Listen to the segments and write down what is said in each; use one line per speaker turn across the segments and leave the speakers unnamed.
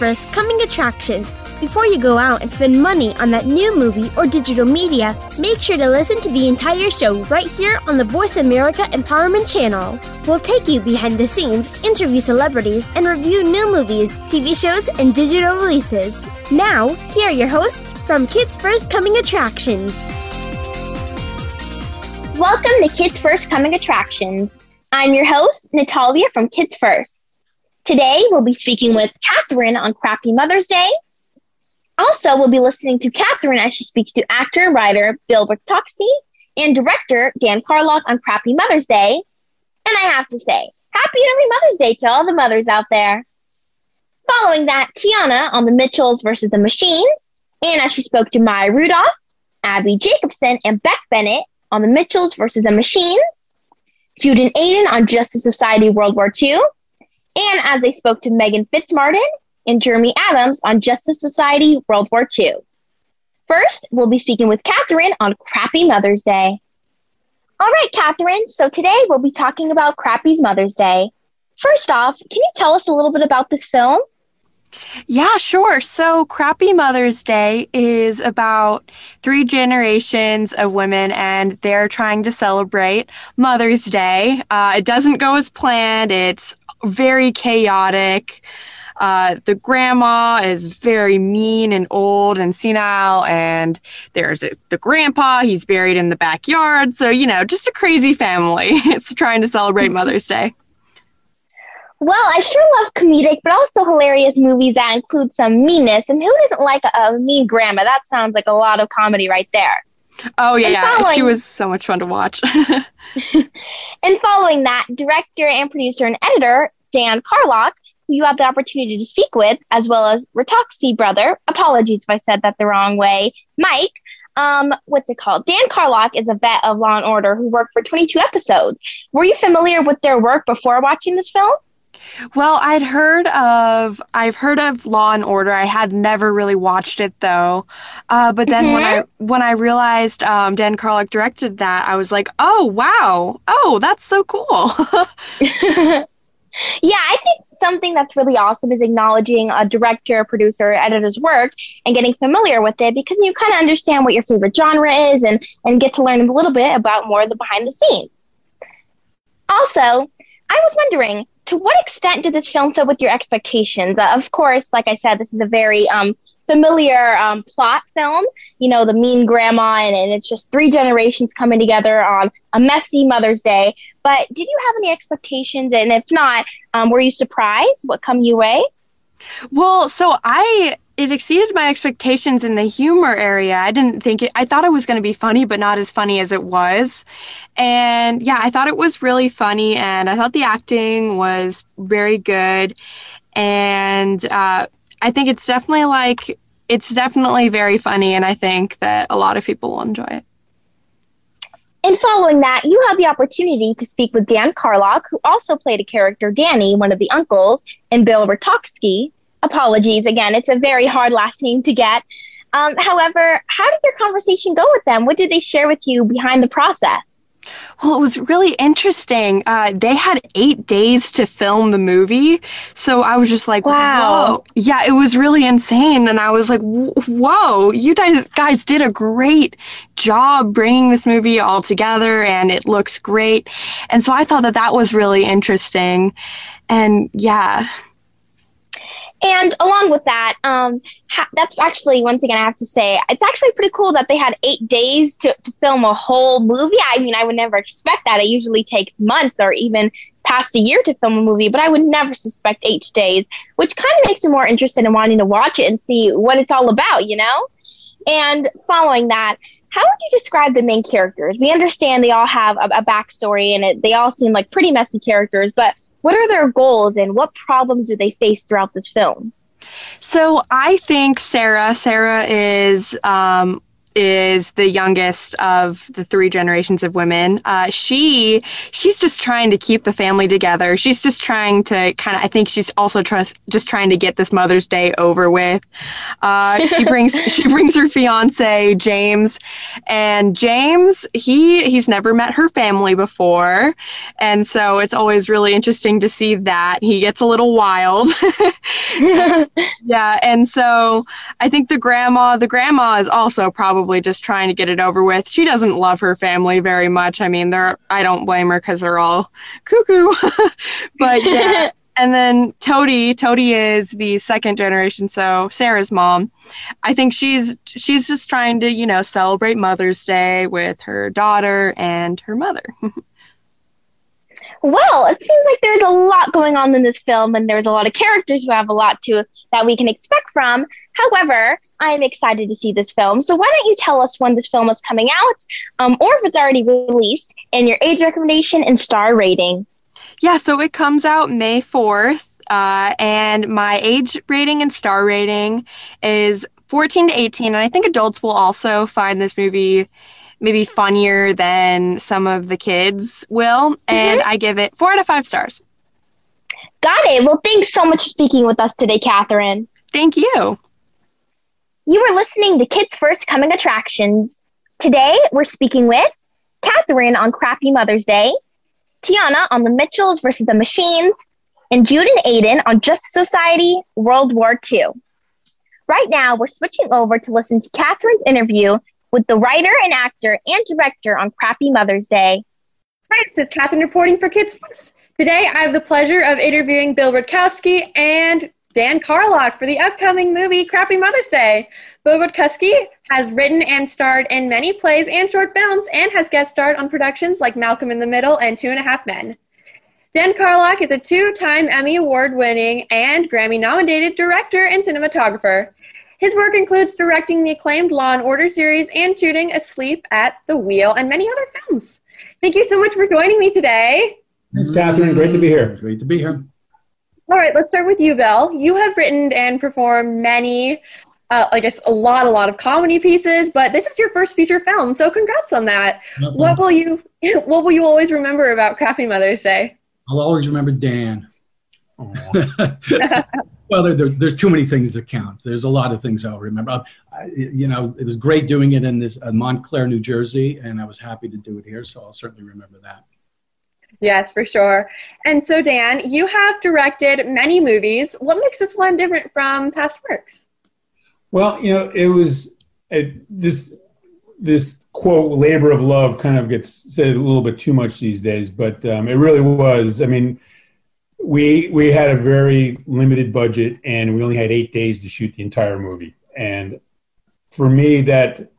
First Coming Attractions. Before you go out and spend money on that new movie or digital media, make sure to listen to the entire show right here on the Voice America Empowerment Channel. We'll take you behind the scenes, interview celebrities, and review new movies, TV shows, and digital releases. Now, here are your hosts from Kids First Coming Attractions.
Welcome to Kids First Coming Attractions. I'm your host, Natalia from Kids First. Today, we'll be speaking with Catherine on Crappy Mother's Day. Also, we'll be listening to Catherine as she speaks to actor and writer Bill Bertoxi and director Dan Karlok on Crappy Mother's Day. And I have to say, happy early Mother's Day to all the mothers out there. Following that, Tiana on the Mitchells versus the Machines, and as she spoke to Maya Rudolph, Abbi Jacobson, and Beck Bennett on the Mitchells versus the Machines, Jude and Aiden on Justice Society World War II, and as they spoke to Megan Fitzmartin and Jeremy Adams on Justice Society World War II. First, we'll be speaking with Catherine on Crappy Mother's Day. All right, Catherine, so today we'll be talking about Crappy's Mother's Day. First off, can you tell us a little bit about this film?
Yeah, sure. So, Crappy Mother's Day is about three generations of women, and they're trying to celebrate Mother's Day. Uh, it doesn't go as planned, it's very chaotic. Uh, the grandma is very mean and old and senile, and there's a, the grandpa. He's buried in the backyard. So, you know, just a crazy family. it's trying to celebrate Mother's Day.
Well, I sure love comedic, but also hilarious movies that include some meanness. And who doesn't like a, a mean grandma? That sounds like a lot of comedy right there.
Oh, yeah. Following, she was so much fun to watch.
and following that, director and producer and editor Dan Karlok, who you had the opportunity to speak with, as well as Ratoxi brother, apologies if I said that the wrong way, Mike, um, what's it called? Dan Karlok is a vet of Law and Order who worked for 22 episodes. Were you familiar with their work before watching this film?
Well, I'd heard of I've heard of Law and Order. I had never really watched it though. Uh, but then mm-hmm. when I mm-hmm. when I realized um, Dan Karlok directed that, I was like, oh wow, oh that's so cool.
yeah, I think something that's really awesome is acknowledging a director, producer, editor's work and getting familiar with it because you kind of understand what your favorite genre is and and get to learn a little bit about more of the behind the scenes. Also, I was wondering, to what extent did this film fit with your expectations? Uh, of course, like I said, this is a very um, familiar um, plot film. You know, the mean grandma, and, and, it's just three generations coming together on a messy Mother's Day. But did you have any expectations? And if not, um, were you surprised? What come your way?
Well, so I it exceeded my expectations in the humor area. I didn't think it, I thought it was going to be funny, but not as funny as it was. And yeah, I thought it was really funny, and I thought the acting was very good. And uh, I think it's definitely like, it's definitely very funny, and I think that a lot of people will enjoy it.
And following that, you had the opportunity to speak with Dan Karlok, who also played a character, Danny, one of the uncles, and Bill Ratoxki, apologies again. It's a very hard last name to get. Um, however, how did your conversation go with them? What did they share with you behind the process?
Well, it was really interesting. Uh, they had eight days to film the movie. So I was just like, wow. Whoa. Yeah, it was really insane. And I was like, whoa, you guys, guys did a great job bringing this movie all together and it looks great. And so I thought that that was really interesting. And yeah.
And along with that, um, ha- that's actually, once again, I have to say, it's actually pretty cool that they had eight days to, to film a whole movie. I mean, I would never expect that. It usually takes months or even past a year to film a movie, but I would never suspect eight days, which kind of makes me more interested in wanting to watch it and see what it's all about, you know? And following that, how would you describe the main characters? We understand they all have a, a backstory and it, they all seem like pretty messy characters, but what are their goals and what problems do they face throughout this film?
So I think Sarah, Sarah is um, is the youngest of the three generations of women. Uh, she she's just trying to keep the family together. She's just trying to kind of. I think she's also trust, just trying to get this Mother's Day over with. Uh, she brings she brings her fiance James, and James he he's never met her family before, and so it's always really interesting to see that he gets a little wild. yeah, and so I think the grandma the grandma is also probably probably just trying to get it over with. She doesn't love her family very much. I mean, they're I don't blame her because they're all cuckoo. but yeah. and then Toadie, Toadie is the second generation, so Sarah's mom. I think she's she's just trying to, you know, celebrate Mother's Day with her daughter and her mother.
well, it seems like there's a lot going on in this film, and there's a lot of characters who have a lot to that we can expect from. However, I am excited to see this film. So why don't you tell us when this film is coming out, um, or if it's already released, and your age recommendation and star rating?
Yeah, so it comes out May 4th. Uh, and my age rating and star rating is 14 to 18. And I think adults will also find this movie maybe funnier than some of the kids will. Mm-hmm. And I give it four out of five stars.
Got it. Well, thanks so much for speaking with us today, Catherine.
Thank you.
You are listening to Kids First Coming Attractions. Today, we're speaking with Catherine on Crappy Mother's Day, Tiana on The Mitchells versus the Machines, and Jude and Aiden on Justice Society World War II. Right now, we're switching over to listen to Catherine's interview with the writer and actor and director on Crappy Mother's Day.
Hi, this is Catherine reporting for Kids First. Today, I have the pleasure of interviewing Bill Rutkowski and Dan Karlok for the upcoming movie Crappy Mother's Day. Bill Rutkowski has written and starred in many plays and short films and has guest starred on productions like Malcolm in the Middle and Two and a Half Men. Dan Karlok is a two time Emmy Award winning and Grammy nominated director and cinematographer. His work includes directing the acclaimed Law and Order series and shooting Asleep at the Wheel and many other films. Thank you so much for joining me today.
Thanks, Catherine. Great to be here.
Great to be here.
All right, let's start with you, Bill. You have written and performed many, uh, I guess, a lot, a lot of comedy pieces, but this is your first feature film, so congrats on that. What will you, what will you always remember about Crappy Mother's Day?
I'll always remember Dan. well, there, there, there's too many things to count. There's a lot of things I'll remember. I, you know, it was great doing it in this uh, Montclair, New Jersey, and I was happy to do it here. So I'll certainly remember that.
Yes, for sure. And so, Dan, you have directed many movies. What makes this one different from past works?
Well, you know, it was it, this this quote "labor of love" kind of gets said a little bit too much these days, but um, it really was. I mean we we had a very limited budget and we only had eight days to shoot the entire movie. And for me that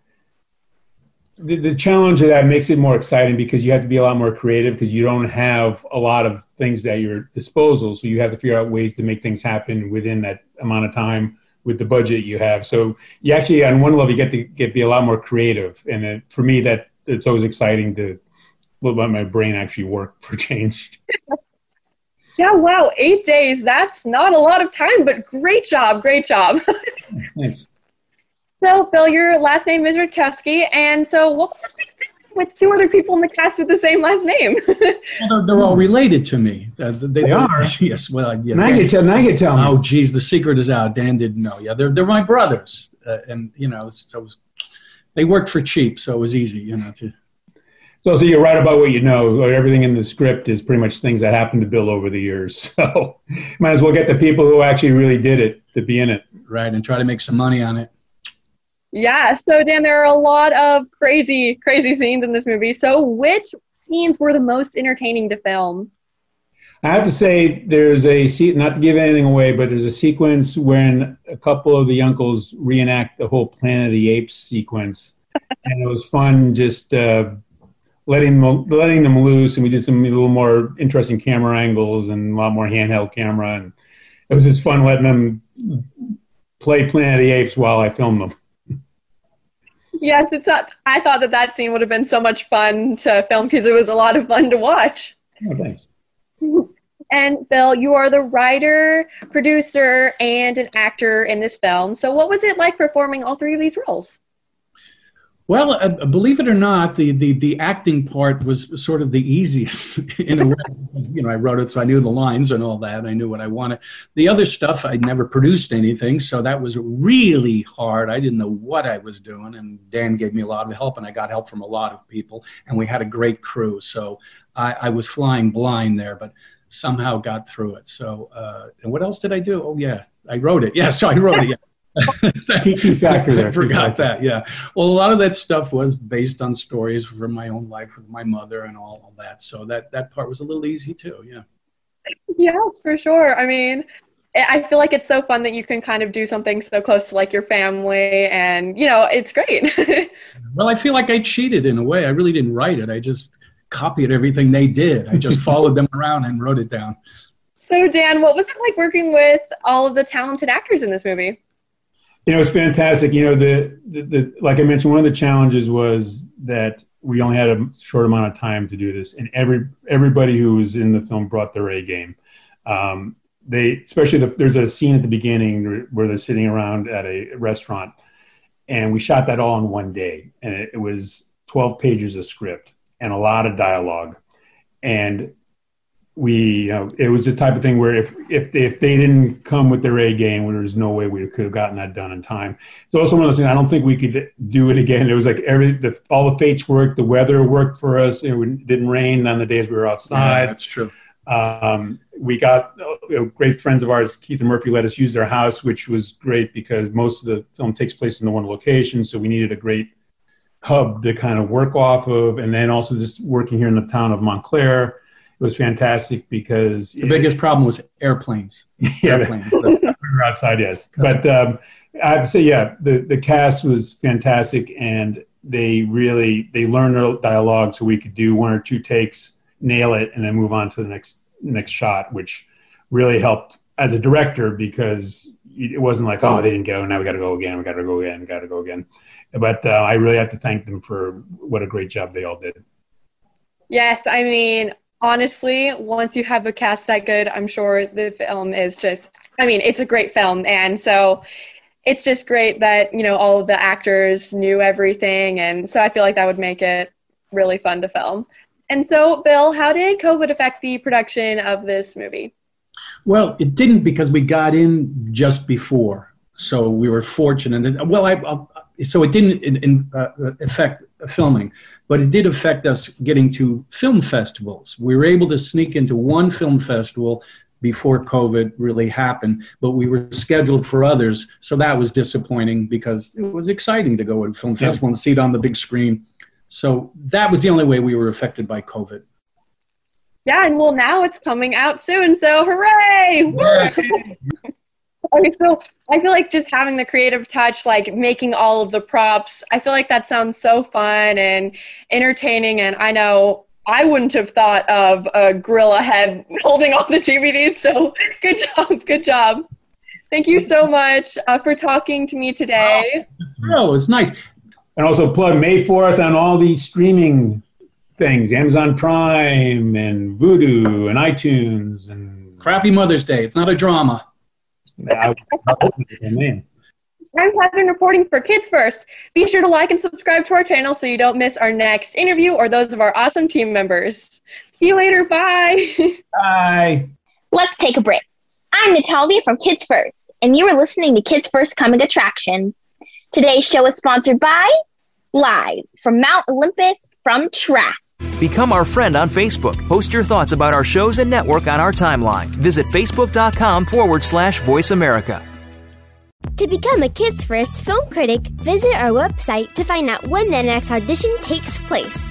the, the challenge of that makes it more exciting because you have to be a lot more creative because you don't have a lot of things at your disposal. So you have to figure out ways to make things happen within that amount of time with the budget you have. So you actually on one level you get to get be a lot more creative. And it, for me that it's always exciting to let my brain actually work for change
Yeah, wow, eight days. That's not a lot of time, but great job, great job.
Thanks.
So, Phil, your last name is Rutkowski, and so what was it like with two other people in the cast with the same last name?
well, they're, they're, all related to me. Uh,
they, they are.
Yes. Well, yeah.
Now you tell. Now you tell me.
Oh, geez, the secret is out. Dan didn't know. Yeah, they're they're my brothers, uh, and you know, so was, they worked for cheap, so it was easy, you know, to
so, so you're right about what you know. Everything in the script is pretty much things that happened to Bill over the years. So, might as well get the people who actually really did it to be in it.
Right, and try to make some money on it.
Yeah. So, Dan, there are a lot of crazy, crazy scenes in this movie. So, which scenes were the most entertaining to film?
I have to say, there's a not to give anything away, but there's a sequence when a couple of the uncles reenact the whole Planet of the Apes sequence, and it was fun just. Uh, letting them, letting them loose, and we did some a little more interesting camera angles and a lot more handheld camera, and it was just fun letting them play Planet of the Apes while I filmed them.
Yes, it's not. I thought that that scene would have been so much fun to film because it was a lot of fun to watch.
Oh, thanks.
And Bill, you are the writer, producer, and an actor in this film. So, what was it like performing all three of these roles?
Well, uh, believe it or not, the, the the acting part was sort of the easiest in a way. you know, I wrote it, so I knew the lines and all that. I knew what I wanted. The other stuff, I never produced anything, so that was really hard. I didn't know what I was doing, and Dan gave me a lot of help, and I got help from a lot of people, and we had a great crew. So I, I was flying blind there, but somehow got through it. So, uh, and what else did I do? Oh yeah, I wrote it. Yeah, so I wrote it. Yeah.
key factor there.
I forgot that. Yeah. Well, a lot of that stuff was based on stories from my own life with my mother and all, all that. So that that part was a little easy too. Yeah.
Yeah, for sure. I mean, I feel like it's so fun that you can kind of do something so close to like your family, and you know, it's great.
well, I feel like I cheated in a way. I really didn't write it. I just copied everything they did. I just followed them around and wrote it down.
So, Dan, what was it like working with all of the talented actors in this movie?
You know, it's fantastic. You know, the, the, the, like I mentioned, one of the challenges was that we only had a short amount of time to do this, and every everybody who was in the film brought their A game. Um, they, especially the, there's a scene at the beginning where they're sitting around at a restaurant, and we shot that all in one day, and it, it was 12 pages of script and a lot of dialogue, and we you know, it was the type of thing where if if they, if they didn't come with their A game, there was no way we could have gotten that done in time. It's also one of those things. I don't think we could do it again. It was like every the, all the fates worked. The weather worked for us. It didn't rain on the days we were outside.
Yeah, that's true.
Um, we got you know, great friends of ours. Keith and Murphy let us use their house, which was great because most of the film takes place in the one location. So we needed a great hub to kind of work off of, and then also just working here in the town of Montclair was fantastic because
the biggest problem was airplanes.
Yeah, airplanes. we were outside, yes. But um, I'd say, yeah, the the cast was fantastic, and they really they learned their dialogue, so we could do one or two takes, nail it, and then move on to the next next shot, which really helped as a director because it wasn't like, oh, they didn't go, now we got to go again, we got to go again, got to go again. But uh, I really have to thank them for what a great job they all did.
Yes, I mean, honestly, once you have a cast that good, I'm sure the film is just, I mean, it's a great film. And so it's just great that, you know, all of the actors knew everything. And so I feel like that would make it really fun to film. And so, Bill, how did COVID affect the production of this movie?
Well, it didn't because we got in just before. So we were fortunate. Well, I, I'll, so it didn't in, in, uh, affect filming, but it did affect us getting to film festivals. We were able to sneak into one film festival before COVID really happened, but we were scheduled for others. So that was disappointing because it was exciting to go to a film festival and see it on the big screen. So that was the only way we were affected by COVID.
Yeah, and well, now it's coming out soon. So hooray! Okay, so I feel like just having the creative touch, like making all of the props, I feel like that sounds so fun and entertaining. And I know I wouldn't have thought of a gorilla head holding all the DVDs. So good job, good job. Thank you so much uh, for talking to me today.
Oh, it's nice.
And also plug May 4th on all these streaming things Amazon Prime and Vudu and iTunes and.
Crappy Mother's Day. It's not a drama. I,
I'm Catherine reporting for Kids First. Be sure to like and subscribe to our channel so you don't miss our next interview or those of our awesome team members. See you later. Bye.
Bye.
Let's take a break. I'm Natalia from Kids First, and you are listening to Kids First Coming Attractions. Today's show is sponsored by Live from Mount Olympus from Track.
Become our friend on Facebook. Post your thoughts about our shows and network on our timeline. Visit facebook.com forward slash voice America.
To become a Kids First film critic, visit our website to find out when the next audition takes place.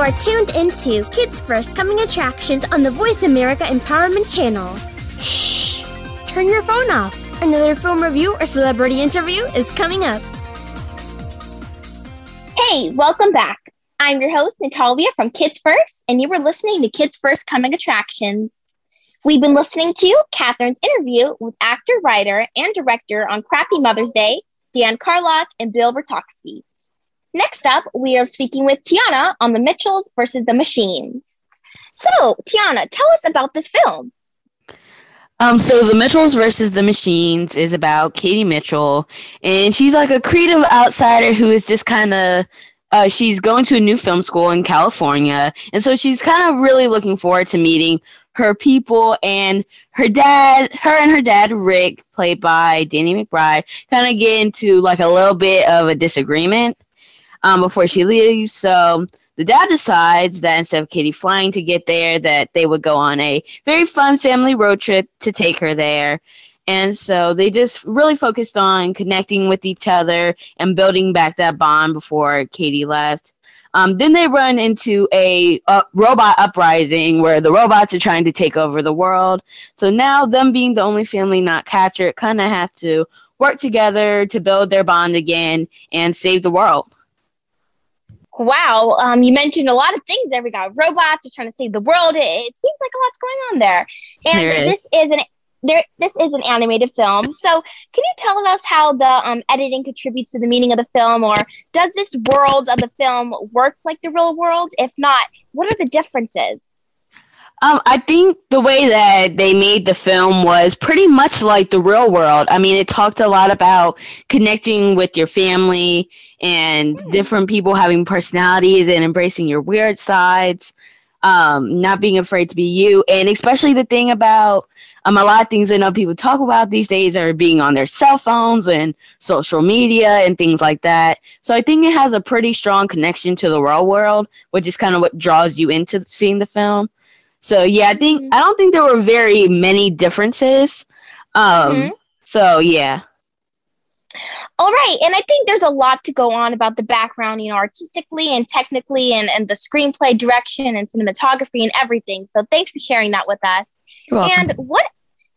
Are tuned into Kids First Coming Attractions on the Voice America Empowerment Channel. Shh! Turn your phone off. Another film review or celebrity interview is coming up.
Hey, welcome back. I'm your host, Natalia from Kids First, and you were listening to Kids First Coming Attractions. We've been listening to Catherine's interview with actor, writer, and director on Crappy Mother's Day, Dan Karlok and Bill Bertowski. Next up, we are speaking with Tiana on the Mitchells versus the Machines. So, Tiana, tell us about this film.
Um, so the Mitchells versus the Machines is about Katie Mitchell, and she's like a creative outsider who is just kind of. Uh, she's going to a new film school in California, and so she's kind of really looking forward to meeting her people and her dad. Her and her dad, Rick, played by Danny McBride, kind of get into like a little bit of a disagreement um, before she leaves. So the dad decides that instead of Katie flying to get there, that they would go on a very fun family road trip to take her there. And so they just really focused on connecting with each other and building back that bond before Katie left. Um, then they run into a uh, robot uprising where the robots are trying to take over the world. So now, them being the only family not captured, kind of have to work together to build their bond again and save the world.
Wow, um, you mentioned a lot of things there. We got robots, we're trying to save the world. It, it seems like a lot's going on there. And
There is.
this is an there. This is an animated film. So, can you tell us how the um, editing contributes to the meaning of the film, or does this world of the film work like the real world? If not, what are the differences?
Um, I think the way that they made the film was pretty much like the real world. I mean, it talked a lot about connecting with your family and different people having personalities and embracing your weird sides, um, not being afraid to be you, and especially the thing about um, a lot of things I know people talk about these days are being on their cell phones and social media and things like that. So I think it has a pretty strong connection to the real world, which is kind of what draws you into seeing the film. So yeah, I think I don't think there were very many differences. Um,
Mhm.
So yeah.
All right, and I think there's a lot to go on about the background, you know, artistically and technically, and, and the screenplay direction and cinematography and everything. So thanks for sharing that with us.
You're welcome.
And what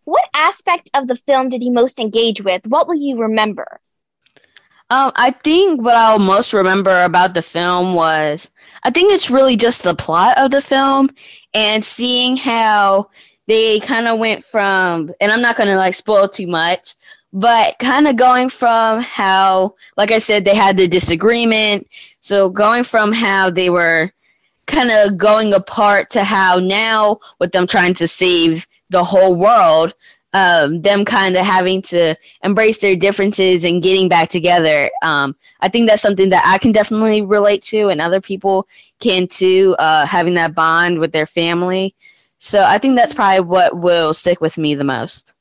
what aspect of the film did you most engage with? What will you remember?
Um, I think what I'll most remember about the film was I think it's really just the plot of the film and seeing how they kind of went from, and I'm not gonna like spoil too much, but kind of going from how, like I said, they had the disagreement. So going from how they were kind of going apart to how now with them trying to save the whole world, um, them kind of having to embrace their differences and getting back together. Um, I think that's something that I can definitely relate to, and other people can too, uh, having that bond with their family. So I think that's probably what will stick with me the most.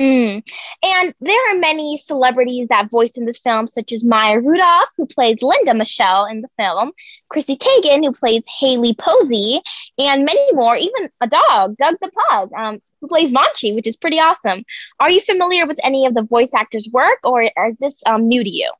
Mm. And there are many celebrities that voice in this film, such as Maya Rudolph, who plays Linda Mitchell in the film, Chrissy Teigen, who plays Hailey Posey, and many more, even a dog, Doug the Pug, um, who plays Monchi, which is pretty awesome. Are you familiar with any of the voice actors' work, or is this um, new to you?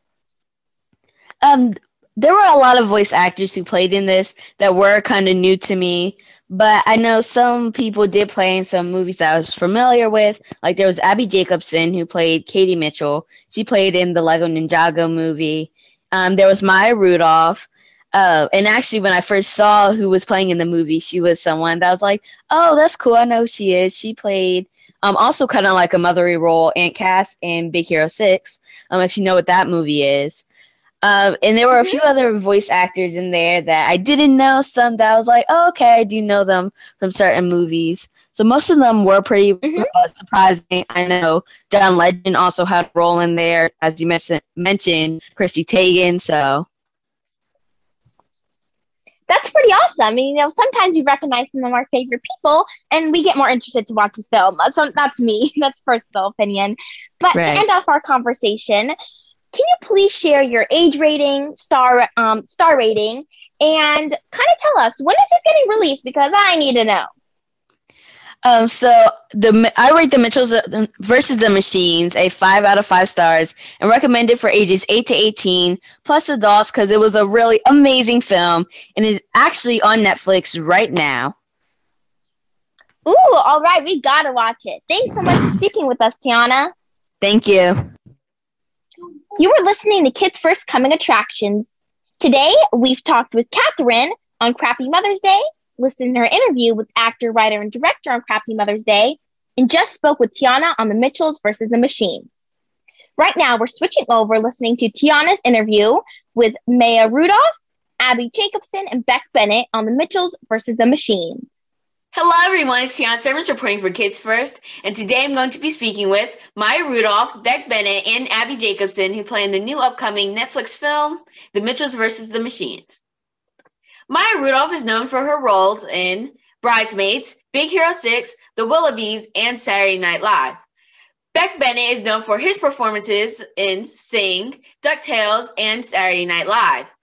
Um, there were a lot of voice actors who played in this that were kind of new to me, but I know some people did play in some movies that I was familiar with. Like there was Abbi Jacobson who played Katie Mitchell. She played in the Lego Ninjago movie. Um, there was Maya Rudolph. Uh, and actually, when I first saw who was playing in the movie, she was someone that was like, "Oh, that's cool. I know who she is. She played um, also kind of like a mothery role, Aunt Cass in Big Hero Six. Um, if you know what that movie is." Um, and there were a few other voice actors in there that I didn't know. Some that I was like, oh, okay, I do know them from certain movies. So most of them were pretty
Mhm.
uh, surprising. I know John Legend also had a role in there, as you mentioned, mentioned Chrissy Teigen. So
That's pretty awesome. And, you know, sometimes we recognize some of our favorite people and we get more interested to watch the film. So that's me. That's personal opinion. But
Right.
to end off our conversation, can you please share your age rating, star um, star rating, and kind of tell us when is this getting released? Because I need to know.
Um, so the I rate the Mitchells uh, versus the Machines a five out of five stars and recommend it for ages eight to eighteen plus adults because it was a really amazing film and is actually on Netflix right now.
Ooh, all right, we gotta watch it. Thanks so much for speaking with us, Tiana.
Thank you.
You were listening to Kids First Coming Attractions. Today, we've talked with Catherine on Crappy Mother's Day, listened to her interview with actor, writer, and director on Crappy Mother's Day, and just spoke with Tiana on the Mitchells versus the Machines. Right now, we're switching over listening to Tiana's interview with Maya Rudolph, Abbi Jacobson, and Beck Bennett on the Mitchells versus the Machines.
Hello, everyone. It's Tiana Servants reporting for Kids First, and today I'm going to be speaking with Maya Rudolph, Beck Bennett, and Abbi Jacobson, who play in the new upcoming Netflix film, The Mitchells vs. the Machines. Maya Rudolph is known for her roles in Bridesmaids, Big Hero 6, The Willoughbys, and Saturday Night Live. Beck Bennett is known for his performances in Sing, DuckTales, and Saturday Night Live.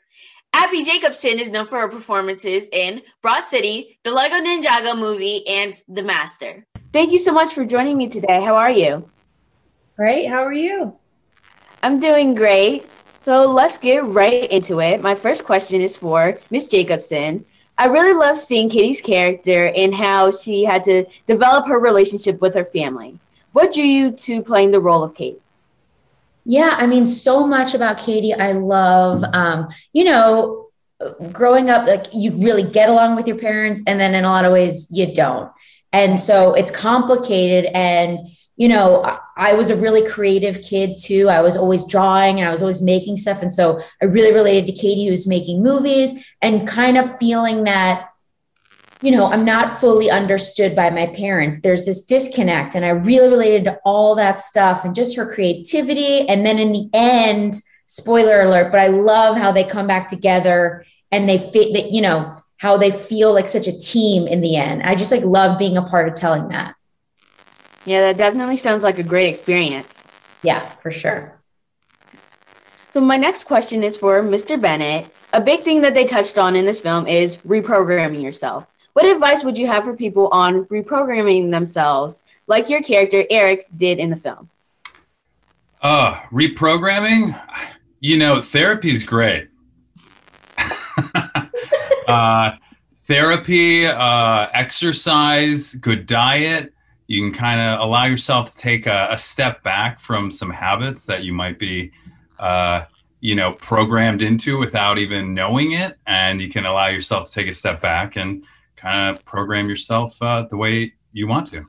Abbi Jacobson is known for her performances in Broad City, the Lego Ninjago movie, and The Master. Thank you so much for joining me today. How are you?
Great. How are you?
I'm doing great. So let's get right into it. My first question is for Miss Jacobson. I really love seeing Katie's character and how she had to develop her relationship with her family. What drew you to playing the role of Kate?
Yeah, I mean, so much about Katie. I love, um, you know, growing up, like you really get along with your parents, and then in a lot of ways, you don't. And so it's complicated. And, you know, I, I was a really creative kid too. I was always drawing and I was always making stuff. And so I really related to Katie, who's making movies and kind of feeling that you know, I'm not fully understood by my parents. There's this disconnect. And I really related to all that stuff and just her creativity. And then in the end, spoiler alert, but I love how they come back together and they fit that, you know, how they feel like such a team in the end. I just like love being a part of telling that.
Yeah, that definitely sounds like a great experience.
Yeah, for sure.
So my next question is for Mr. Bennett. A big thing that they touched on in this film is reprogramming yourself. What advice would you have for people on reprogramming themselves, like your character Eric did in the film?
Uh, reprogramming, you know, therapy is great. uh, therapy, uh, exercise, good diet. You can kind of allow yourself to take a, a, step back from some habits that you might be, uh, you know, programmed into without even knowing it. And you can allow yourself to take a step back and kind of program yourself uh, the way you want to.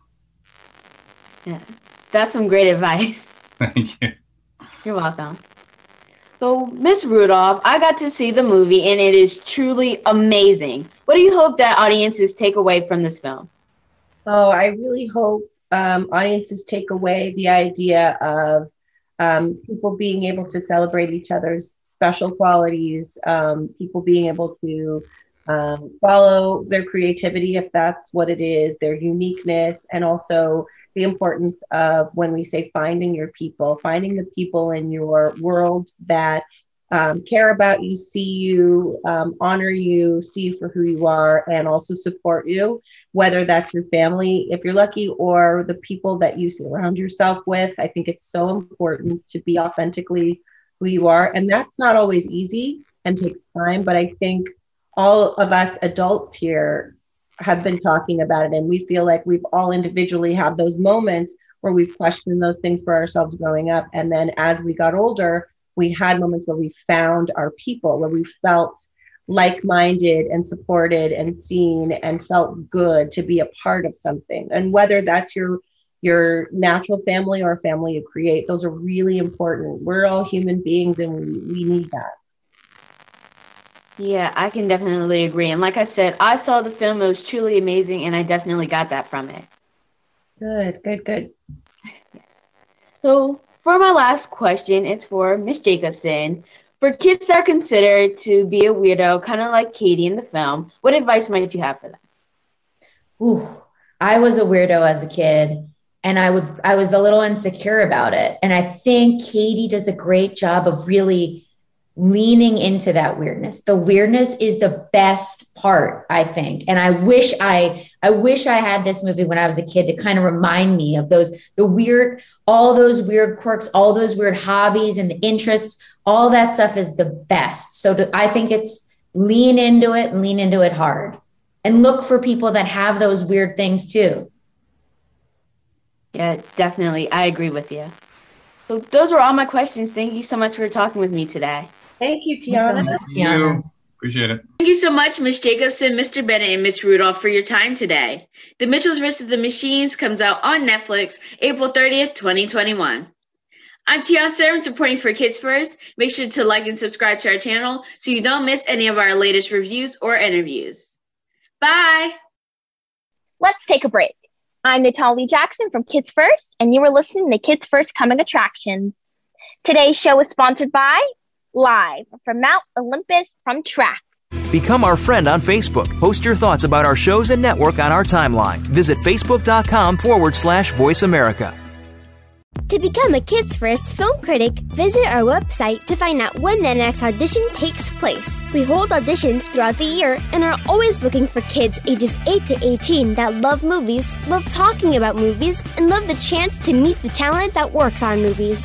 Yeah, that's some great advice.
Thank you.
You're welcome. So, Miss Rudolph, I got to see the movie and it is truly amazing. What do you hope that audiences take away from this film?
Oh, I really hope um, audiences take away the idea of um, people being able to celebrate each other's special qualities, um, people being able to um, follow their creativity if that's what it is, their uniqueness, and also the importance of when we say finding your people, finding the people in your world that um, care about you, see you, um, honor you, see you for who you are, and also support you, whether that's your family, if you're lucky, or the people that you surround yourself with. I think it's so important to be authentically who you are. And that's not always easy and takes time, but I think all of us adults here have been talking about it and we feel like we've all individually had those moments where we've questioned those things for ourselves growing up. And then as we got older we had moments where we found our people where we felt like-minded and supported and seen and felt good to be a part of something. And whether that's your your natural family or a family you create those are really important. We're all human beings and we, we need that
Yeah, I can definitely agree. And like I said, I saw the film, it was truly amazing, and I definitely got that from it.
good good good
So, for my last question, it's for Miss Jacobson. For kids that are considered to be a weirdo, kind of like Katie in the film, what advice might you have for them?
Ooh, I was a weirdo as a kid and I would I was a little insecure about it. And I think Katie does a great job of really leaning into that weirdness. The weirdness is the best part, I think. And I wish I I wish I had this movie when I was a kid to kind of remind me of those the weird all those weird quirks, all those weird hobbies and the interests, all that stuff is the best. So to, I think it's lean into it, lean into it hard. And look for people that have those weird things too.
Yeah, definitely. I agree with you. So, those were all my questions. Thank you so much for talking with me today.
Thank you
Tiana.
tiana
Thank you. Appreciate it.
Thank you so much, Miss Jacobson, Mr. Bennett, and Miss Rudolph, for your time today. The Mitchells vs. the Machines comes out on Netflix April 30th, 2021. I'm Tiana Servant reporting for Kids First. Make sure to like and subscribe to our channel so you don't miss any of our latest reviews or interviews. Bye!
Let's take a break. I'm Natalie Jackson from Kids First, and you are listening to Kids First Coming Attractions. Today's show is sponsored by Live from Mount Olympus from Track.
Become our friend on Facebook. Post your thoughts about our shows and network on our timeline. Visit facebook.com forward slash voice America.
To become a Kids First film critic, visit our website to find out when the next audition takes place. We hold auditions throughout the year and are always looking for kids ages 8 to 18 that love movies, love talking about movies, and love the chance to meet the talent that works on movies.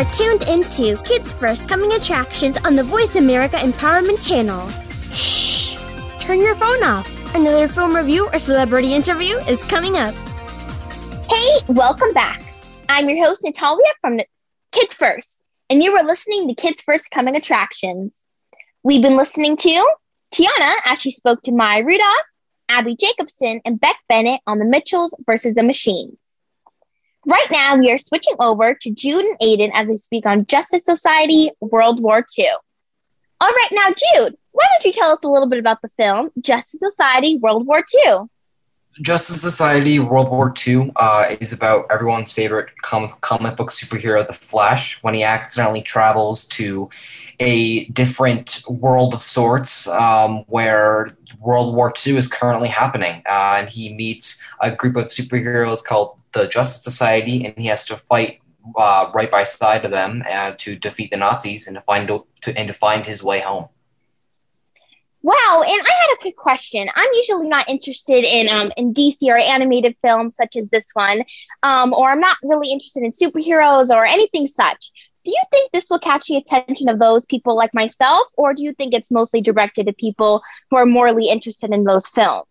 Are tuned into Kids First Coming Attractions on the Voice America Empowerment Channel. Shh! Turn your phone off. Another film review or celebrity interview is coming up.
Hey, welcome back. I'm your host, Natalia from the Kids First, and you are listening to Kids First Coming Attractions. We've been listening to Tiana as she spoke to Maya Rudolph, Abbi Jacobson, and Beck Bennett on the Mitchells versus the Machines. Right now, we are switching over to Jude and Aiden as they speak on Justice Society World War II. All right, now, Jude, why don't you tell us a little bit about the film Justice Society World War II?
Justice Society World War II uh, is about everyone's favorite comic, comic book superhero, The Flash, when he accidentally travels to a different world of sorts um, where World War II is currently happening. Uh, and he meets a group of superheroes called the Justice Society, and he has to fight uh, right by side of them uh, to defeat the Nazis and to find to, and to find his way home.
Wow, and I had a quick question. I'm usually not interested in um, in DC or animated films such as this one, um, or I'm not really interested in superheroes or anything such. Do you think this will catch the attention of those people like myself, or do you think it's mostly directed to people who are morally interested in those films?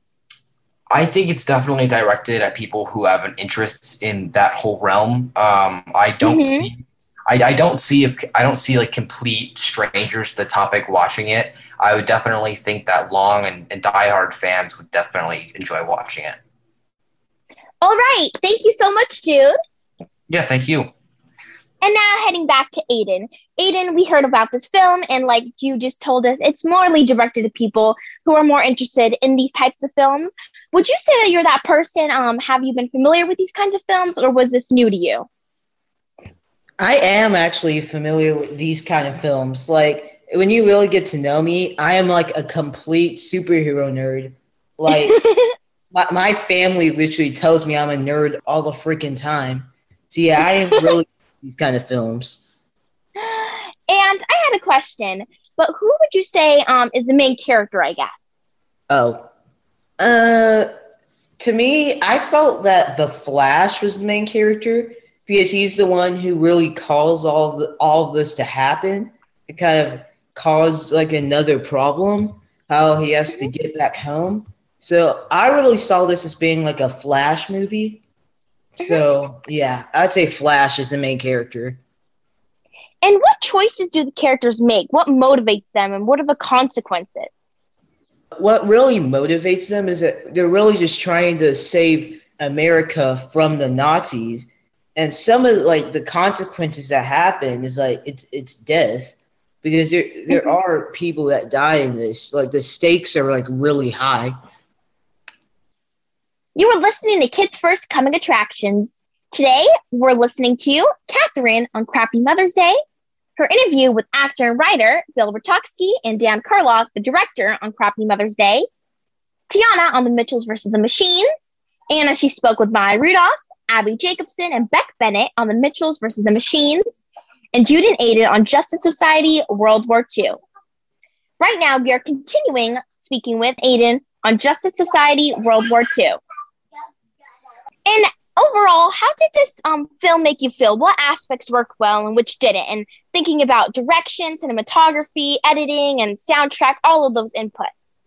I think it's definitely directed at people who have an interest in that whole realm. Um, I don't
Mhm.
see I, I don't see if I don't see like complete strangers to the topic watching it. I would definitely think that long and, and diehard fans would definitely enjoy watching it.
All right. Thank you so much, Jude.
Yeah, thank you.
And now heading back to Aiden. Aiden, we heard about this film, and like you just told us, it's morely directed to people who are more interested in these types of films. Would you say that you're that person? Um, have you been familiar with these kinds of films, or was this new to you?
I am actually familiar with these kind of films. Like when you really get to know me, I am like a complete superhero nerd. Like my, my family literally tells me I'm a nerd all the freaking time. So yeah, I am really these kind of films.
And I had a question, but who would you say um, is the main character? I guess.
Oh, uh, to me, I felt that the Flash was the main character because he's the one who really caused all the, all this to happen. It kind of caused like another problem, how he has to get back home. So I really saw this as being like a Flash movie. So yeah, I'd say Flash is the main character.
And what choices do the characters make? What motivates them, and what are the consequences?
What really motivates them is that they're really just trying to save America from the Nazis. And some of like the consequences that happen is like it's it's death because there there mm-hmm. are people that die in this. Like the stakes are like really high.
You are listening to Kids First Coming Attractions. Today, we're listening to Catherine on Crappy Mother's Day, her interview with actor and writer Bill Rutkowski and Dan Karlok, the director on Crappy Mother's Day, Tiana on The Mitchells versus the Machines, Anna, she spoke with Maya Rudolph, Abbi Jacobson, and Beck Bennett on The Mitchells versus the Machines, and Jude and Aiden on Justice Society World War II. Right now, we are continuing speaking with Aiden on Justice Society World War II. And overall, how did this um, film make you feel? What aspects worked well and which didn't? And thinking about direction, cinematography, editing, and soundtrack, all of those inputs.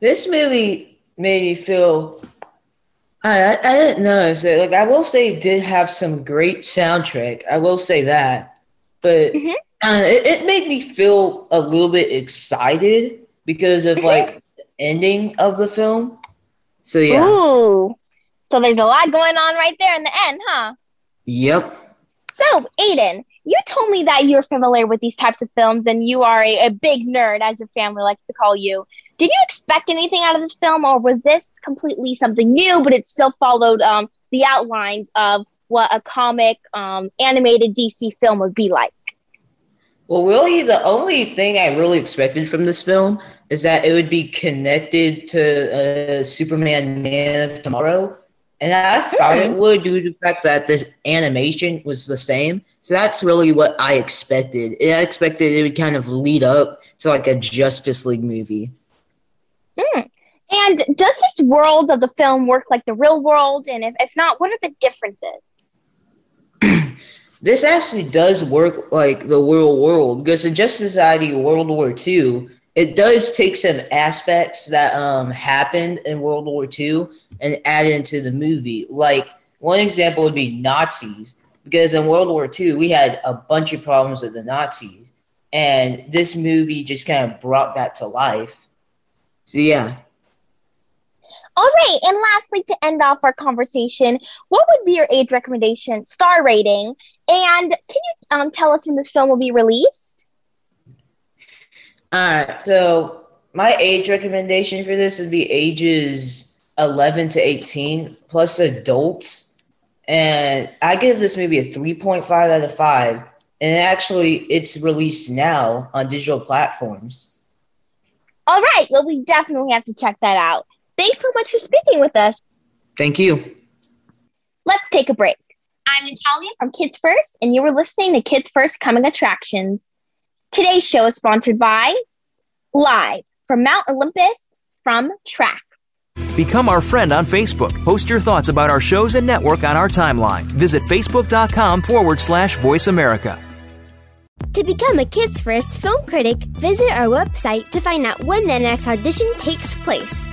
This movie made me feel. I, I, didn't know. So, like I will say, it did have some great soundtrack. I will say that, but
Mhm.
uh, it, it made me feel a little bit excited because of like the ending of the film. So yeah.
Ooh. So there's a lot going on right there in the end, huh?
Yep.
So, Aiden, you told me that you're familiar with these types of films and you are a, a big nerd, as your family likes to call you. Did you expect anything out of this film, or was this completely something new, but it still followed um, the outlines of what a comic um, animated DC film would be like?
Well, really, the only thing I really expected from this film is that it would be connected to uh, Superman Man of Tomorrow. And I thought it would due to the fact that this animation was the same. So that's really what I expected. I expected it would kind of lead up to like a Justice League movie.
Hmm. And does this world of the film work like the real world? And if, if not, what are the differences?
This actually does work like the real world because in Justice Society World War II, it does take some aspects that um, happened in World War II and add into the movie. Like one example would be Nazis, because in World War II we had a bunch of problems with the Nazis, and this movie just kind of brought that to life. So yeah,
All right. And lastly, to end off our conversation, what would be your age recommendation, star rating? And can you um, tell us when this film will be released?
All right. So my age recommendation for this would be ages 11 to 18 plus adults. And I give this maybe a 3.5 out of 5. And actually, it's released now on digital platforms.
All right. Well, we definitely have to check that out. Thanks so much for speaking with us.
Thank you.
Let's take a break. I'm Natalia from Kids First, and you were listening to Kids First Coming Attractions. Today's show is sponsored by Live from Mount Olympus from Track.
Become our friend on Facebook. Post your thoughts about our shows and network on our timeline. Visit facebook.com forward slash voice America.
To become a Kids First film critic, visit our website to find out when the next audition takes place.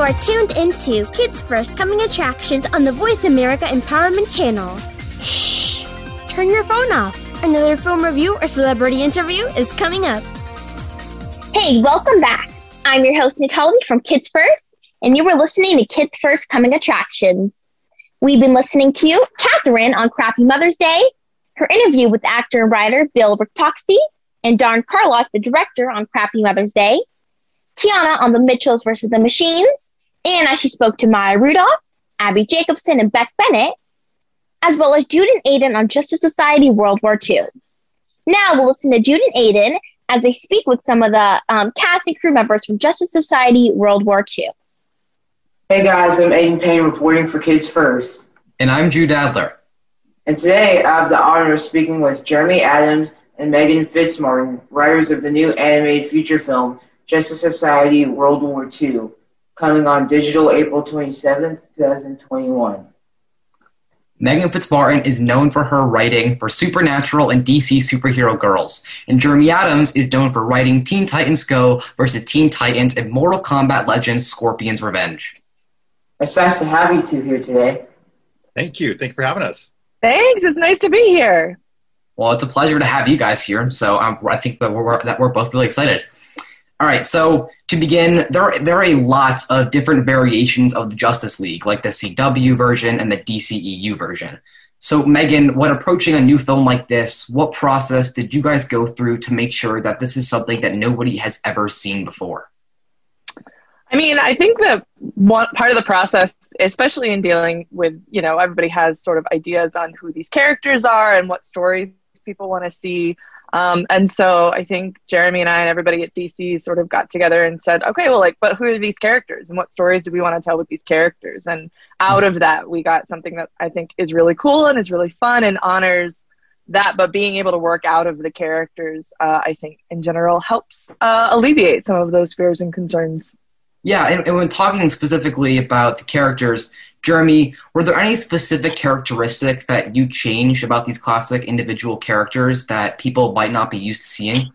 You are tuned into Kids First Coming Attractions on the Voice America Empowerment Channel. Shh! Turn your phone off. Another film review or celebrity interview is coming up.
Hey, welcome back. I'm your host, Natalie from Kids First, and you were listening to Kids First Coming Attractions. We've been listening to Catherine on Crappy Mother's Day, her interview with actor and writer Bill Ritoksy, and Dan Karlok, the director on Crappy Mother's Day, Tiana on the Mitchells versus the Machines, and as she spoke to Maya Rudolph, Abbi Jacobson, and Beck Bennett, as well as Jude and Aiden on Justice Society World War II. Now we'll listen to Jude and Aiden as they speak with some of the um, cast and crew members from Justice Society World War II.
Hey guys, I'm Aiden Payne reporting for Kids First.
And I'm Jude Adler.
And today I have the honor of speaking with Jeremy Adams and Megan Fitzmartin, writers of the new animated feature film Justice Society World War II, coming on digital April 27th, 2021.
Megan Fitzmartin is known for her writing for Supernatural and DC Superhero Girls, and Jeremy Adams is known for writing Teen Titans Go versus Teen Titans and Mortal Kombat Legends Scorpion's Revenge.
It's nice to have you two here today.
Thank you. Thank you for having us.
Thanks. It's nice to be here.
Well, it's a pleasure to have you guys here. So um, I think that we're, that we're both really excited. All right, so to begin, there there are a lot of different variations of the Justice League, like the CW version and the DCEU version. So, Megan, when approaching a new film like this, what process did you guys go through to make sure that this is something that nobody has ever seen before?
I mean, I think that one part of the process, especially in dealing with, you know, everybody has sort of ideas on who these characters are and what stories people want to see. Um, and so I think Jeremy and I and everybody at DC sort of got together and said, okay, well, like, but who are these characters and what stories do we want to tell with these characters? And out of that, we got something that I think is really cool and is really fun and honors that. But being able to work out of the characters, uh, I think in general helps uh, alleviate some of those fears and concerns.
Yeah, and, and when talking specifically about the characters, Jeremy, were there any specific characteristics that you changed about these classic individual characters that people might not be used to seeing?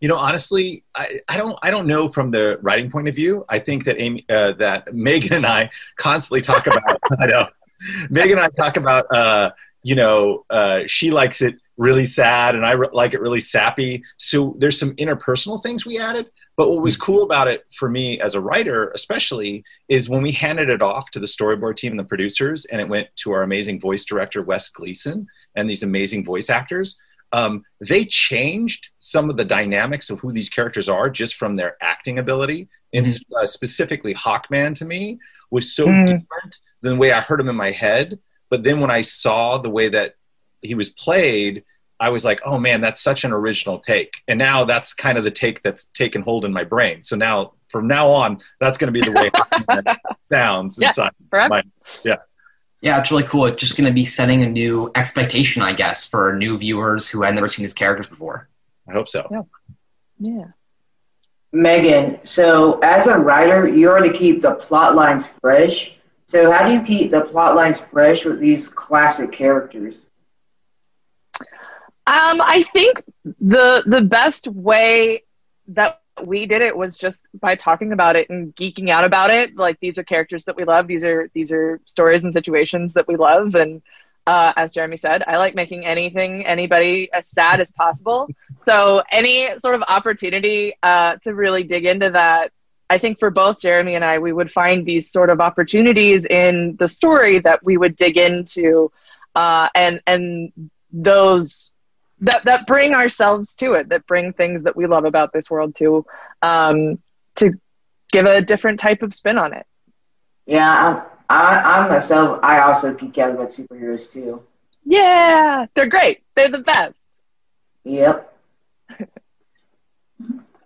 You know, honestly, I, I don't I don't know from the writing point of view. I think that Amy uh, that Megan and I constantly talk about. I know Megan and I talk about. Uh, you know, uh, she likes it really sad, and I re- like it really sappy. So there's some interpersonal things we added. But what was cool about it for me as a writer, especially, is when we handed it off to the storyboard team and the producers, and it went to our amazing voice director, Wes Gleason, and these amazing voice actors. Um, they changed some of the dynamics of who these characters are just from their acting ability. And
Mm-hmm.
uh, specifically, Hawkman to me was so
Mm.
different than the way I heard him in my head. But then when I saw the way that he was played, I was like, oh man, that's such an original take. And now that's kind of the take that's taken hold in my brain. So now, from now on, that's going to be the way it sounds
Yeah,
inside.
forever.
My, yeah.
Yeah, it's really cool. It's just going to be setting a new expectation, I guess, for new viewers who had never seen these characters before.
I hope so.
Yeah. Yeah.
Megan, so as a writer, you are to keep the plot lines fresh. So, how do you keep the plot lines fresh with these classic characters?
Um, I think the the best way that we did it was just by talking about it and geeking out about it. Like these are characters that we love. These are these are stories and situations that we love. And uh, as Jeremy said, I like making anything anybody as sad as possible. So any sort of opportunity uh, to really dig into that, I think for both Jeremy and I, we would find these sort of opportunities in the story that we would dig into, uh, and and those that that bring ourselves to it, that bring things that we love about this world to, um, to give a different type of spin on it.
Yeah, I, I, I myself, I also geek out about superheroes too.
Yeah, they're great. They're the best.
Yep.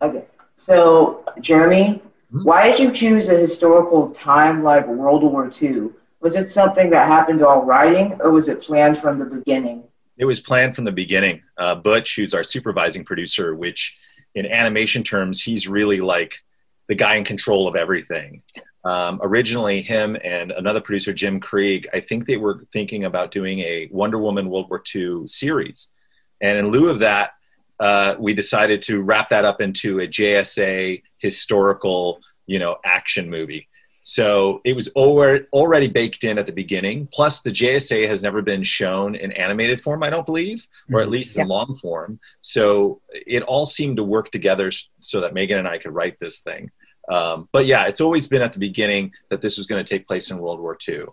okay, so Jeremy, why did you choose a historical time like World War II? Was it something that happened while writing, or was it planned from the beginning?
It was planned from the beginning. Uh, Butch, who's our supervising producer, which in animation terms, he's really like the guy in control of everything. Um, originally, him and another producer, Jim Krieg, I think they were thinking about doing a Wonder Woman World War II series. And in lieu of that, uh, we decided to wrap that up into a JSA historical, you know, action movie. So it was already baked in at the beginning. Plus, the JSA has never been shown in animated form, I don't believe, or at least in long form. So it all seemed to work together so that Megan and I could write this thing. Um, but yeah, it's always been at the beginning that this was going to take place in World War II.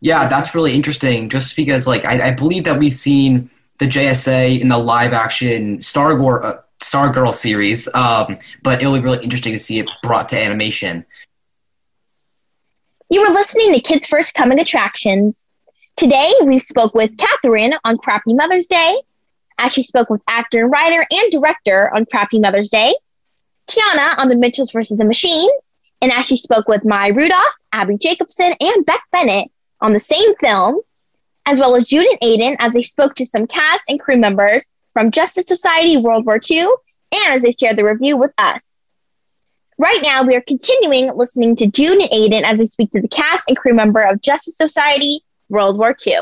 Yeah, that's really interesting. Just because, like, I, I believe that we've seen the JSA in the live action Star Wars. Uh, Stargirl series, um, but it'll be really interesting to see it brought to animation.
You were listening to Kids First Coming Attractions. Today, we spoke with Catherine on Crappy Mother's Day, as she spoke with actor, writer, and director on Crappy Mother's Day, Tiana on The Mitchells versus the Machines, and as she spoke with Maya Rudolph, Abbi Jacobson, and Beck Bennett on the same film, as well as Jude and Aiden as they spoke to some cast and crew members from Justice Society World War II, and as they share the review with us. Right now, we are continuing listening to June and Aiden as they speak to the cast and crew member of Justice Society World War II.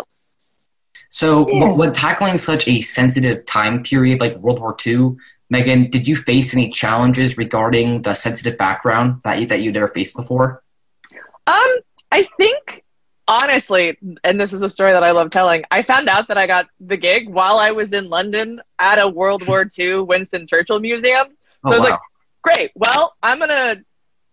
So, yeah. when tackling such a sensitive time period like World War II, Megan, did you face any challenges regarding the sensitive background that you, that you'd never faced before?
Um, I think honestly, and this is a story that I love telling, I found out that I got the gig while I was in London at a World War II Winston Churchill museum. So oh, I was wow. like, great, well, I'm going to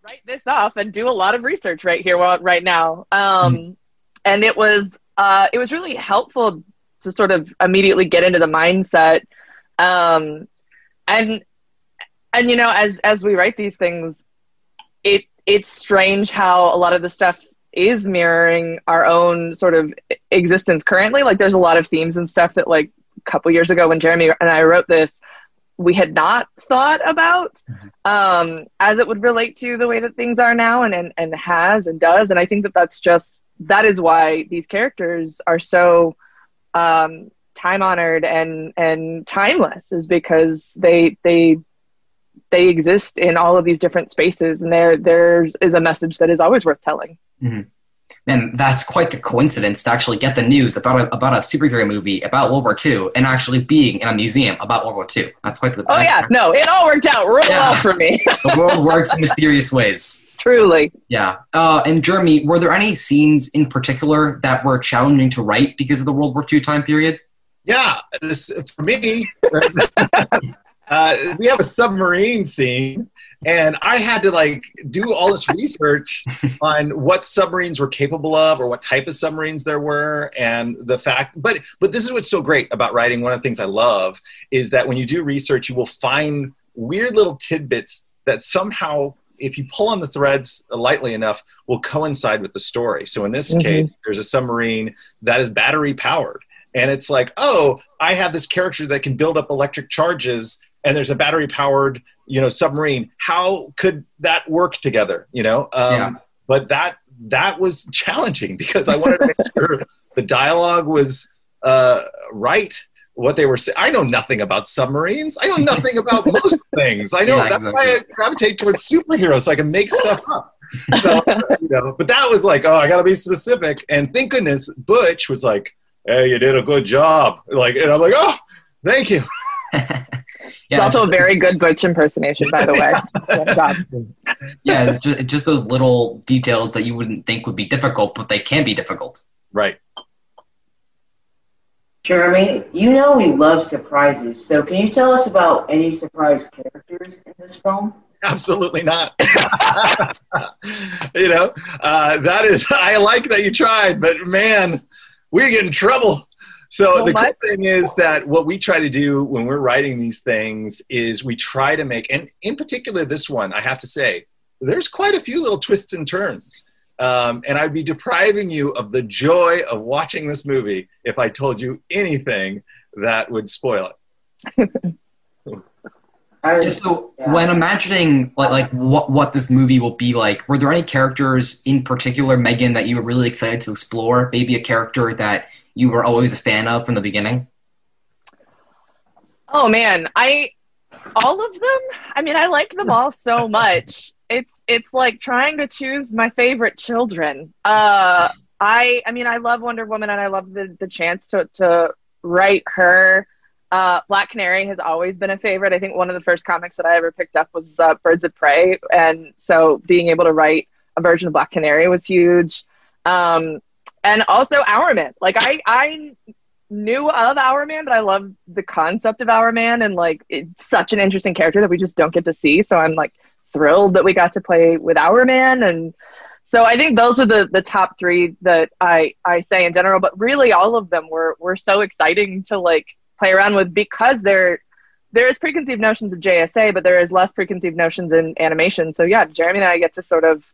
write this off and do a lot of research right here right now. Um, mm. And it was, uh, it was really helpful to sort of immediately get into the mindset. Um, and, and, you know, as, as we write these things, it, it's strange how a lot of the stuff is mirroring our own sort of existence currently. Like there's a lot of themes and stuff that like a couple years ago when Jeremy and I wrote this, we had not thought about mm-hmm. um, as it would relate to the way that things are now and, and, and has and does. And I think that that's just, that is why these characters are so um, time honored and, and timeless is because they, they, they exist in all of these different spaces and there, there is a message that is always worth telling.
Mm-hmm. And that's quite the coincidence to actually get the news about a, about a superhero movie about World War II and actually being in a museum about World War II. That's quite the.
Oh yeah, no, it all worked out real yeah. well for me.
the world works in mysterious ways.
Truly.
Yeah. Uh, and Jeremy, were there any scenes in particular that were challenging to write because of the World War II time period?
Yeah, this, for me, uh, we have a submarine scene and I had to like do all this research on what submarines were capable of or what type of submarines there were and the fact but but this is what's so great about writing one of the things I love is that when you do research you will find weird little tidbits that somehow if you pull on the threads lightly enough will coincide with the story so in this mm-hmm. case there's a submarine that is battery powered and it's like oh i have this character that can build up electric charges and there's a battery powered you know submarine how could that work together you know um, yeah. but that that was challenging because i wanted to make sure the dialogue was uh, right what they were saying i know nothing about submarines i know nothing about most things i know yeah, that's exactly. why i gravitate towards superheroes so i can make stuff up So, you know, but that was like, oh, I got to be specific. And thank goodness Butch was like, hey, you did a good job. Like, and I'm like, oh, thank you.
It's also a very good Butch impersonation, by the way.
Yeah, ju- just those little details that you wouldn't think would be difficult, but they can be difficult.
Right.
Jeremy, you know we love surprises, so can you tell us about any surprise characters in this film?
Absolutely not. you know, uh, that is, I like that you tried, but man, we get in trouble. So
Well,
the
my-
good thing is that what we try to do when we're writing these things is we try to make, and in particular this one, I have to say, there's quite a few little twists and turns. Um, and I'd be depriving you of the joy of watching this movie if I told you anything that would spoil it.
Yeah, so when imagining like like what what this movie will be like, were there any characters in particular, Megan, that you were really excited to explore? Maybe a character that you were always a fan of from the beginning.
Oh man, I all of them. I mean, I like them all so much. It's it's like trying to choose my favorite children. Uh, I I mean, I love Wonder Woman, and I love the the chance to to write her. Uh, Black Canary has always been a favorite. I think one of the first comics that I ever picked up was uh, Birds of Prey, and so being able to write a version of Black Canary was huge. Um, and also Hourman. Like I I knew of Hourman, but I love the concept of Hourman and like it's such an interesting character that we just don't get to see. So I'm like thrilled that we got to play with Hourman and so I think those are the the top three that I I say in general, but really all of them were were so exciting to like play around with because they're there is preconceived notions of JSA, but there is less preconceived notions in animation. So yeah, Jeremy and I get to sort of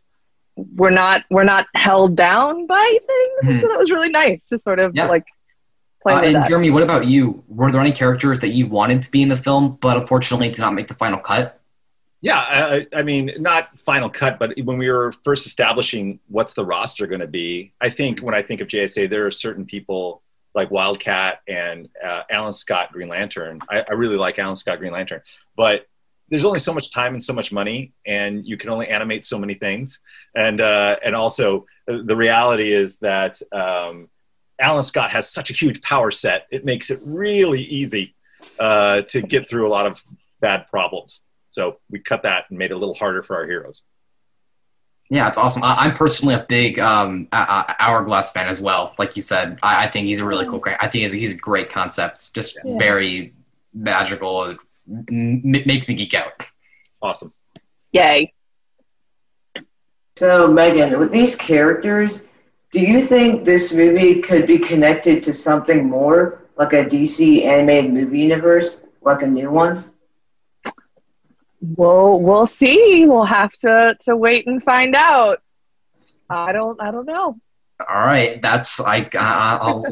we're not we're not held down by things.
Mhm.
So that was really nice to sort of
Yeah.
like play
Uh,
with
and
that.
Jeremy, what about you? Were there any characters that you wanted to be in the film, but unfortunately did not make the final cut?
Yeah, I, I mean, not final cut, but when we were first establishing what's the roster going to be, I think when I think of JSA, there are certain people like Wildcat and uh, Alan Scott Green Lantern. I, I really like Alan Scott Green Lantern, but there's only so much time and so much money, and you can only animate so many things. And uh, and also uh, the reality is that um, Alan Scott has such a huge power set; it makes it really easy uh, to get through a lot of bad problems. So we cut that and made it a little harder for our heroes.
Yeah, it's awesome. I, I'm personally a big um, Hourglass fan as well. Like you said, I, I think he's a really cool guy. I think he's, he's a great concept. Just
Yeah.
very magical. It m- makes me geek out.
Awesome.
Yay.
So, Megan, with these characters, do you think this movie could be connected to something more, like a DC animated movie universe, like a new one?
We'll we'll see. We'll have to to wait and find out. I don't I don't know.
All right, that's I. Uh, I'll,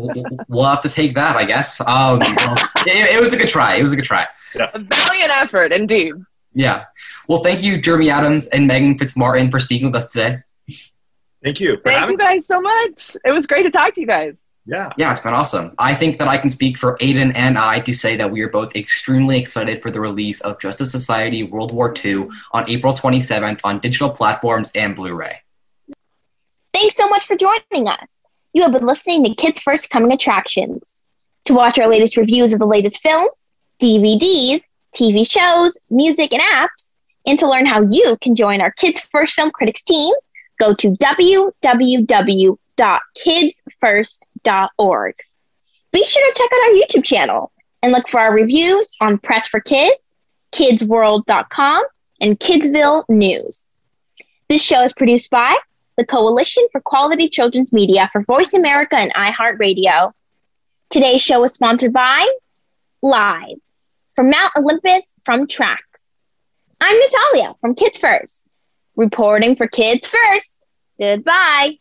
we'll have to take that, I guess. Um, well, it, it was a good try. It was a good try.
A valiant effort, indeed.
Yeah. Well, thank you, Jeremy Adams and Megan Fitzmartin, for speaking with us today.
Thank you.
Thank you guys so much. It was great to talk to you guys.
Yeah.
Yeah, it's been awesome. I think that I can speak for Aiden and I to say that we are both extremely excited for the release of Justice Society World War II on April 27th on digital platforms and Blu ray.
Thanks so much for joining us. You have been listening to Kids First Coming Attractions. To watch our latest reviews of the latest films, DVDs, TV shows, music, and apps, and to learn how you can join our Kids First Film Critics team, go to www.kidsfirst.org. Be sure to check out our YouTube channel and look for our reviews on Press for Kids, kidsworld.com, and Kidsville News. This show is produced by the Coalition for Quality Children's Media for Voice America and iHeartRadio. Today's show is sponsored by Live from Mount Olympus from Tracks. I'm Natalia from Kids First, reporting for Kids First. Goodbye.